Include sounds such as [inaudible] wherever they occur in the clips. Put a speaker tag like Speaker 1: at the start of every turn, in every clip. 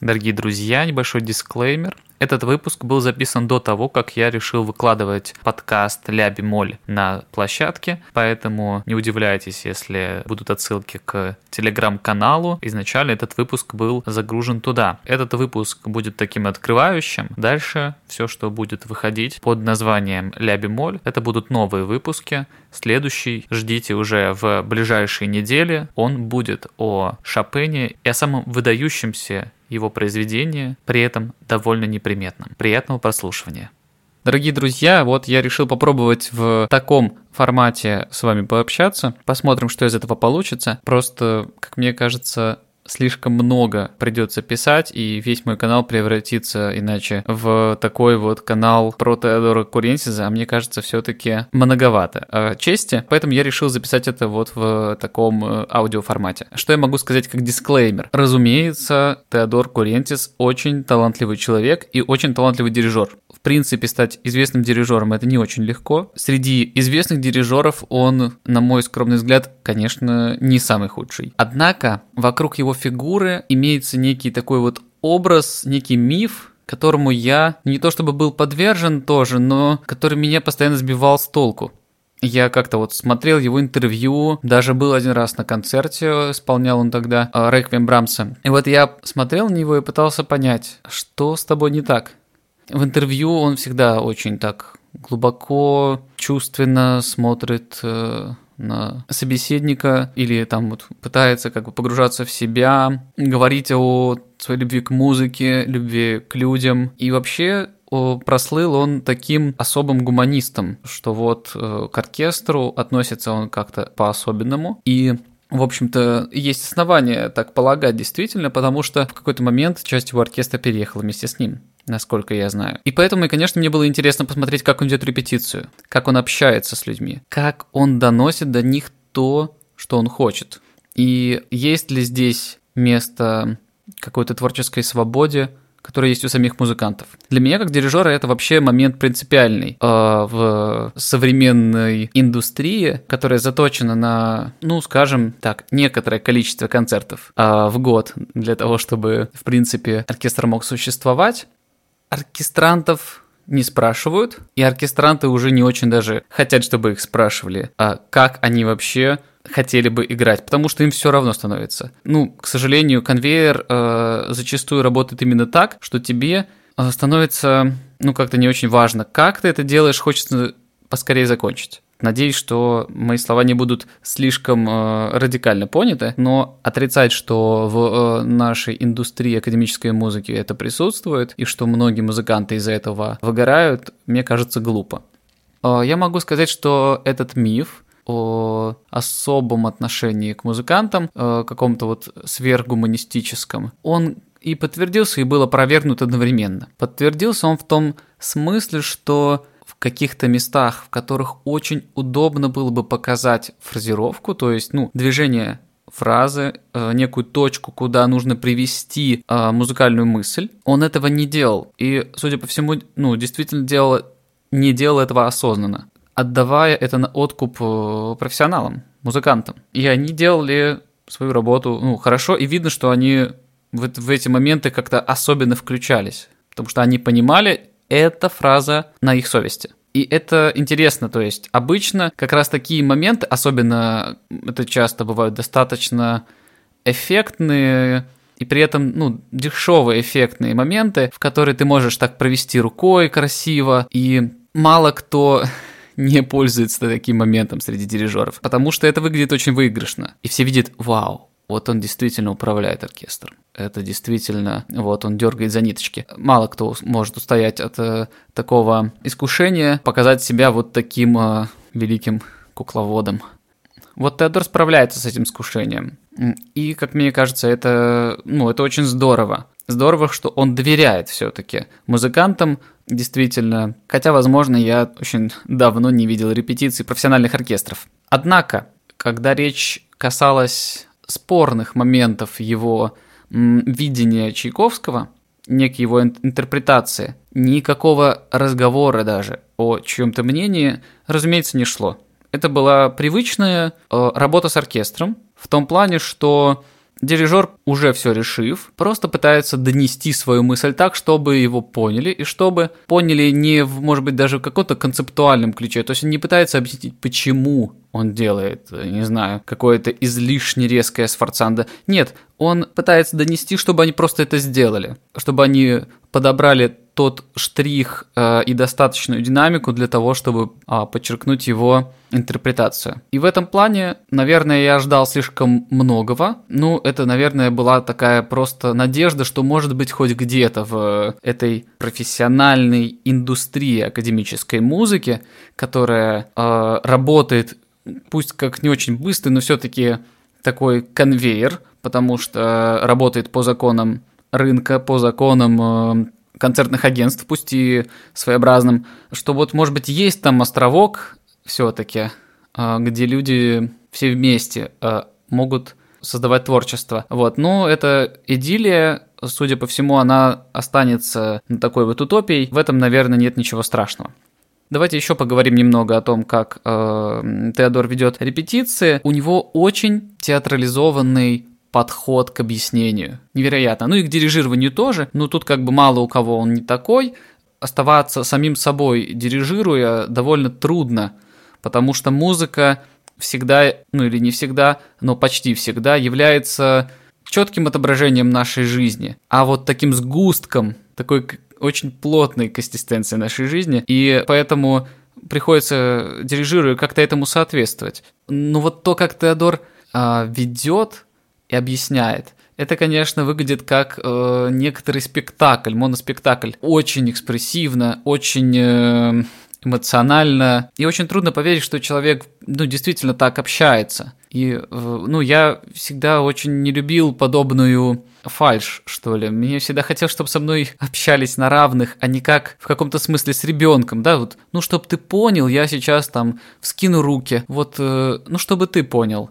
Speaker 1: Дорогие друзья, небольшой дисклеймер. Этот выпуск был записан до того, как я решил выкладывать подкаст Ляби Моль на площадке, поэтому не удивляйтесь, если будут отсылки к телеграм-каналу. Изначально этот выпуск был загружен туда. Этот выпуск будет таким открывающим. Дальше все, что будет выходить под названием Ляби Моль, это будут новые выпуски. Следующий ждите уже в ближайшие недели. Он будет о Шопене и о самом выдающемся его произведение, при этом довольно неприметным. Приятного прослушивания. Дорогие друзья, вот я решил попробовать в таком формате с вами пообщаться. Посмотрим, что из этого получится. Просто, как мне кажется, слишком много придется писать, и весь мой канал превратится иначе в такой вот канал про Теодора Куренсиза, а мне кажется, все-таки многовато э, чести, поэтому я решил записать это вот в таком э, аудиоформате. Что я могу сказать как дисклеймер? Разумеется, Теодор Курентис очень талантливый человек и очень талантливый дирижер. В принципе, стать известным дирижером это не очень легко. Среди известных дирижеров он, на мой скромный взгляд, конечно, не самый худший. Однако, вокруг его фигуры имеется некий такой вот образ, некий миф, которому я не то чтобы был подвержен тоже, но который меня постоянно сбивал с толку. Я как-то вот смотрел его интервью, даже был один раз на концерте, исполнял он тогда э, Реквием Брамса. И вот я смотрел на него и пытался понять, что с тобой не так. В интервью он всегда очень так глубоко, чувственно смотрит э, на собеседника или там вот пытается как бы погружаться в себя, говорить о своей любви к музыке, любви к людям. И вообще прослыл он таким особым гуманистом, что вот э, к оркестру относится он как-то по-особенному. И в общем-то, есть основания так полагать действительно, потому что в какой-то момент часть его оркестра переехала вместе с ним насколько я знаю. И поэтому, конечно, мне было интересно посмотреть, как он идет репетицию, как он общается с людьми, как он доносит до них то, что он хочет. И есть ли здесь место какой-то творческой свободе, которые есть у самих музыкантов. Для меня, как дирижера, это вообще момент принципиальный э, в современной индустрии, которая заточена на, ну, скажем так, некоторое количество концертов э, в год для того, чтобы, в принципе, оркестр мог существовать. Оркестрантов не спрашивают, и оркестранты уже не очень даже хотят, чтобы их спрашивали, а как они вообще хотели бы играть, потому что им все равно становится. Ну, к сожалению, конвейер э, зачастую работает именно так, что тебе э, становится, ну, как-то не очень важно, как ты это делаешь, хочется поскорее закончить. Надеюсь, что мои слова не будут слишком э, радикально поняты, но отрицать, что в э, нашей индустрии академической музыки это присутствует и что многие музыканты из-за этого выгорают, мне кажется глупо. Э, я могу сказать, что этот миф о особом отношении к музыкантам, э, каком-то вот сверхгуманистическом, он и подтвердился, и был опровергнут одновременно. Подтвердился он в том смысле, что в каких-то местах, в которых очень удобно было бы показать фразировку, то есть, ну, движение фразы, э, некую точку, куда нужно привести э, музыкальную мысль, он этого не делал. И, судя по всему, ну, действительно делал, не делал этого осознанно отдавая это на откуп э, профессионалам, музыкантам. И они делали свою работу ну, хорошо, и видно, что они в, в эти моменты как-то особенно включались, потому что они понимали, эта фраза на их совести. И это интересно, то есть обычно как раз такие моменты, особенно это часто бывают достаточно эффектные и при этом, ну, дешевые эффектные моменты, в которые ты можешь так провести рукой красиво, и мало кто не пользуется таким моментом среди дирижеров, потому что это выглядит очень выигрышно. И все видят, вау, вот он действительно управляет оркестром. Это действительно, вот он дергает за ниточки. Мало кто может устоять от э, такого искушения, показать себя вот таким э, великим кукловодом. Вот Теодор справляется с этим искушением. И, как мне кажется, это, ну, это очень здорово. Здорово, что он доверяет все-таки музыкантам, действительно. Хотя, возможно, я очень давно не видел репетиций профессиональных оркестров. Однако, когда речь касалась спорных моментов его видения Чайковского, некой его интерпретации, никакого разговора даже о чьем-то мнении, разумеется, не шло. Это была привычная э, работа с оркестром, в том плане, что
Speaker 2: Дирижер, уже все решив, просто пытается донести свою мысль так, чтобы его поняли, и чтобы поняли не в, может быть, даже в каком-то концептуальном ключе. То есть он не пытается объяснить, почему он делает, не знаю, какое-то излишне резкое сфорцандо. Нет, он пытается донести, чтобы они просто это сделали, чтобы они подобрали тот штрих э, и достаточную динамику для того, чтобы э, подчеркнуть его интерпретацию. И в этом плане, наверное, я ждал слишком многого. Ну, это, наверное, была такая просто надежда, что, может быть, хоть где-то в этой профессиональной индустрии академической музыки, которая э, работает, пусть как не очень быстро, но все-таки такой конвейер, потому что работает по законам рынка, по законам э, концертных агентств, пусть и своеобразным, что вот, может быть, есть там островок все-таки, а, где люди все вместе а, могут создавать творчество. Вот. Но эта идиллия, судя по всему, она останется такой вот утопией. В этом, наверное, нет ничего страшного. Давайте еще поговорим немного о том, как э, Теодор ведет репетиции. У него очень театрализованный подход к объяснению. Невероятно. Ну и к дирижированию тоже, но тут как бы мало у кого он не такой. Оставаться самим собой, дирижируя, довольно трудно, потому что музыка всегда, ну или не всегда, но почти всегда является четким отображением нашей жизни, а вот таким сгустком, такой очень плотной консистенции нашей жизни, и поэтому приходится, дирижируя, как-то этому соответствовать. Но вот то, как Теодор а, ведет и объясняет. Это, конечно, выглядит как э, некоторый спектакль, моноспектакль. Очень экспрессивно, очень э, эмоционально. И очень трудно поверить, что человек ну, действительно так общается. И ну, я всегда очень не любил подобную фальш, что ли. Мне всегда хотелось, чтобы со мной общались на равных, а не как в каком-то смысле с ребенком, да, вот, ну, чтобы ты понял, я сейчас там вскину руки, вот, э, ну, чтобы ты понял.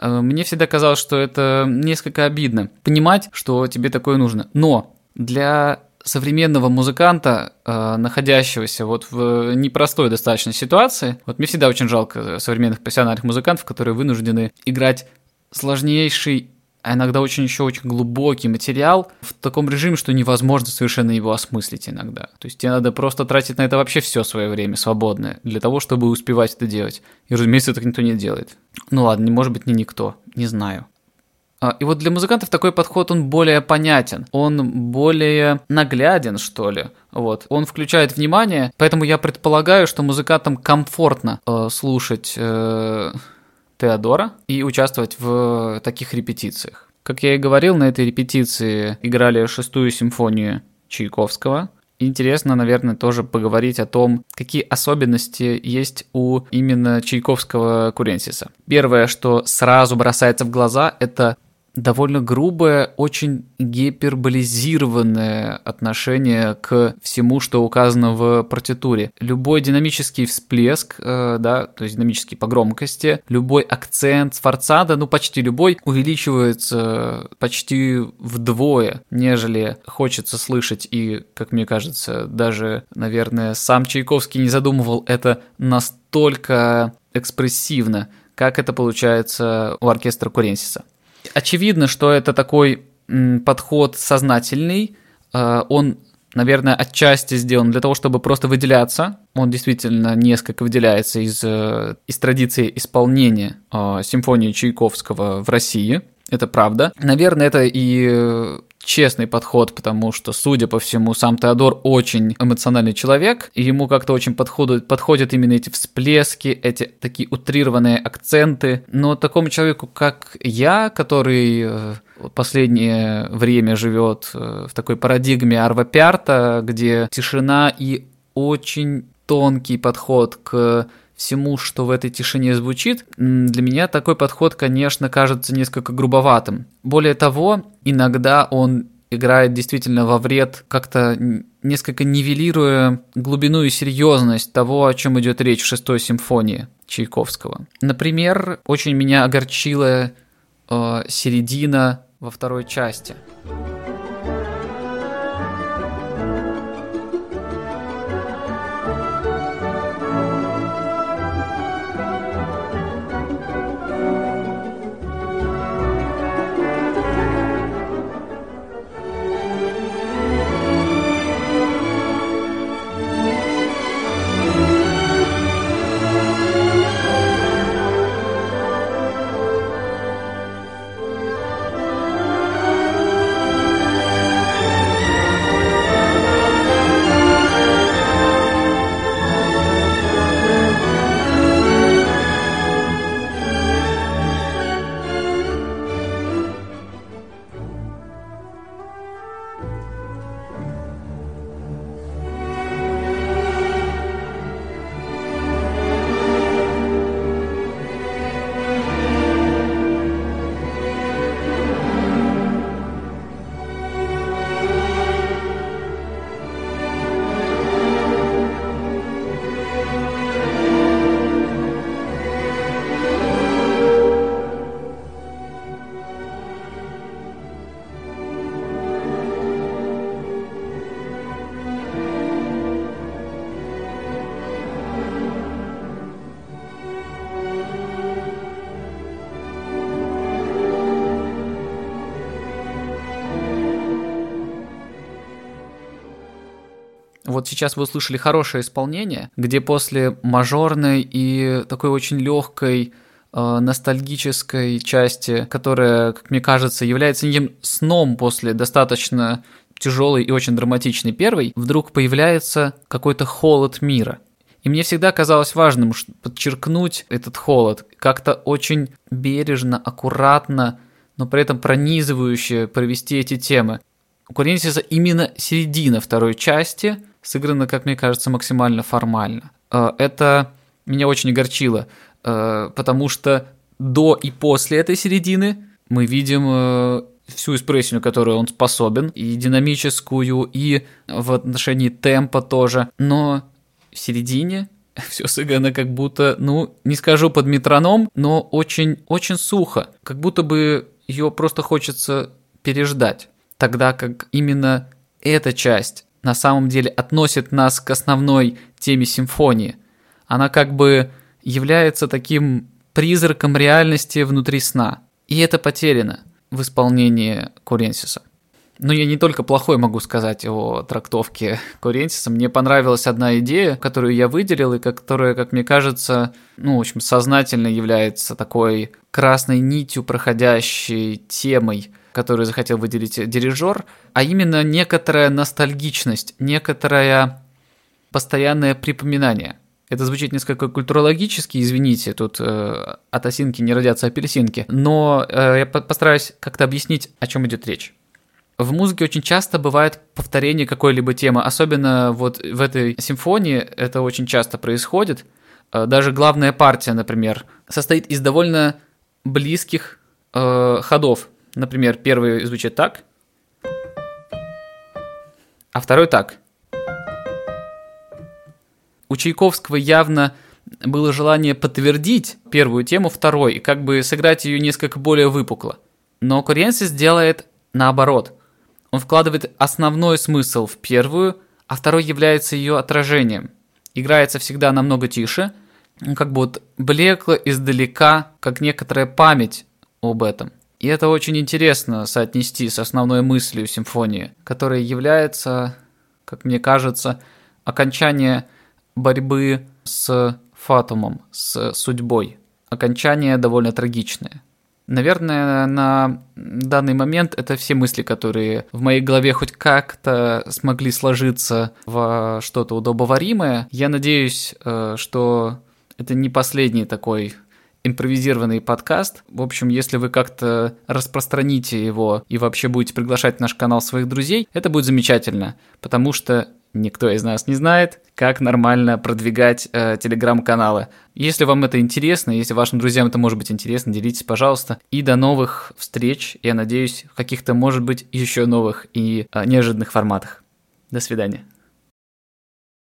Speaker 2: Э, мне всегда казалось, что это несколько обидно. Понимать, что тебе такое нужно. Но для современного музыканта, э, находящегося вот в непростой достаточно ситуации, вот мне всегда очень жалко современных профессиональных музыкантов, которые вынуждены играть сложнейший а иногда очень еще очень глубокий материал в таком режиме, что невозможно совершенно его осмыслить иногда. То есть тебе надо просто тратить на это вообще все свое время свободное для того, чтобы успевать это делать. И, разумеется, так никто не делает. Ну ладно, может быть, не никто, не знаю. А, и вот для музыкантов такой подход, он более понятен, он более нагляден, что ли. Вот. Он включает внимание, поэтому я предполагаю, что музыкантам комфортно э, слушать э, Теодора и участвовать в таких репетициях. Как я и говорил, на этой репетиции играли шестую симфонию Чайковского. Интересно, наверное, тоже поговорить о том, какие особенности есть у именно Чайковского Куренсиса. Первое, что сразу бросается в глаза, это довольно грубое, очень гиперболизированное отношение к всему, что указано в партитуре. Любой динамический всплеск, э, да, то есть динамический по громкости, любой акцент сфорцада, ну почти любой, увеличивается почти вдвое, нежели хочется слышать и, как мне кажется, даже, наверное, сам Чайковский не задумывал это настолько экспрессивно, как это получается у оркестра Куренсиса. Очевидно, что это такой подход сознательный. Э, он, наверное, отчасти сделан для того, чтобы просто выделяться. Он действительно несколько выделяется из, э, из традиции исполнения э, симфонии Чайковского в России. Это правда. Наверное, это и честный подход, потому что, судя по всему, сам Теодор очень эмоциональный человек, и ему как-то очень подходят, подходят именно эти всплески, эти такие утрированные акценты. Но такому человеку, как я, который э, последнее время живет э, в такой парадигме Арва Пярта, где тишина и очень тонкий подход к всему, что в этой тишине звучит, для меня такой подход, конечно, кажется несколько грубоватым. Более того, иногда он играет действительно во вред, как-то несколько нивелируя глубину и серьезность того, о чем идет речь в шестой симфонии Чайковского. Например, очень меня огорчила э, середина во второй части. Вот сейчас вы услышали хорошее исполнение, где после мажорной и такой очень легкой э, ностальгической части, которая, как мне кажется, является неким сном после достаточно тяжелой и очень драматичной первой, вдруг появляется какой-то холод мира. И мне всегда казалось важным подчеркнуть этот холод, как-то очень бережно, аккуратно, но при этом пронизывающе провести эти темы. У Куренсиса именно середина второй части сыграна, как мне кажется, максимально формально. Э, это меня очень огорчило, э, потому что до и после этой середины мы видим э, всю экспрессию, которую он способен, и динамическую, и в отношении темпа тоже. Но в середине [laughs] все сыграно как будто, ну, не скажу под метроном, но очень, очень сухо. Как будто бы ее просто хочется переждать. Тогда как именно эта часть на самом деле относит нас к основной теме симфонии. Она как бы является таким призраком реальности внутри сна. И это потеряно в исполнении Куренсиса. Но я не только плохой могу сказать о трактовке Куренсиса. Мне понравилась одна идея, которую я выделил, и которая, как мне кажется, ну, в общем, сознательно является такой красной нитью, проходящей темой, которую захотел выделить дирижер, а именно некоторая ностальгичность, некоторое постоянное припоминание – это звучит несколько культурологически, извините, тут э, от осинки не родятся апельсинки, но э, я постараюсь как-то объяснить, о чем идет речь. В музыке очень часто бывает повторение какой-либо темы, особенно вот в этой симфонии это очень часто происходит. Э, даже главная партия, например, состоит из довольно близких э, ходов. Например, первый звучит так, а второй так – у Чайковского явно было желание подтвердить первую тему второй и как бы сыграть ее несколько более выпукло. Но Куренсис делает наоборот. Он вкладывает основной смысл в первую, а второй является ее отражением. Играется всегда намного тише, как вот блекло издалека, как некоторая память об этом. И это очень интересно соотнести с основной мыслью симфонии, которая является, как мне кажется, окончание борьбы с фатумом, с судьбой. Окончание довольно трагичное. Наверное, на данный момент это все мысли, которые в моей голове хоть как-то смогли сложиться в что-то удобоваримое. Я надеюсь, э, что это не последний такой импровизированный подкаст. В общем, если вы как-то распространите его и вообще будете приглашать в наш канал своих друзей, это будет замечательно, потому что никто из нас не знает, как нормально продвигать э, телеграм-каналы. Если вам это интересно, если вашим друзьям это может быть интересно, делитесь, пожалуйста. И до новых встреч, я надеюсь, в каких-то, может быть, еще новых и э, неожиданных форматах. До свидания.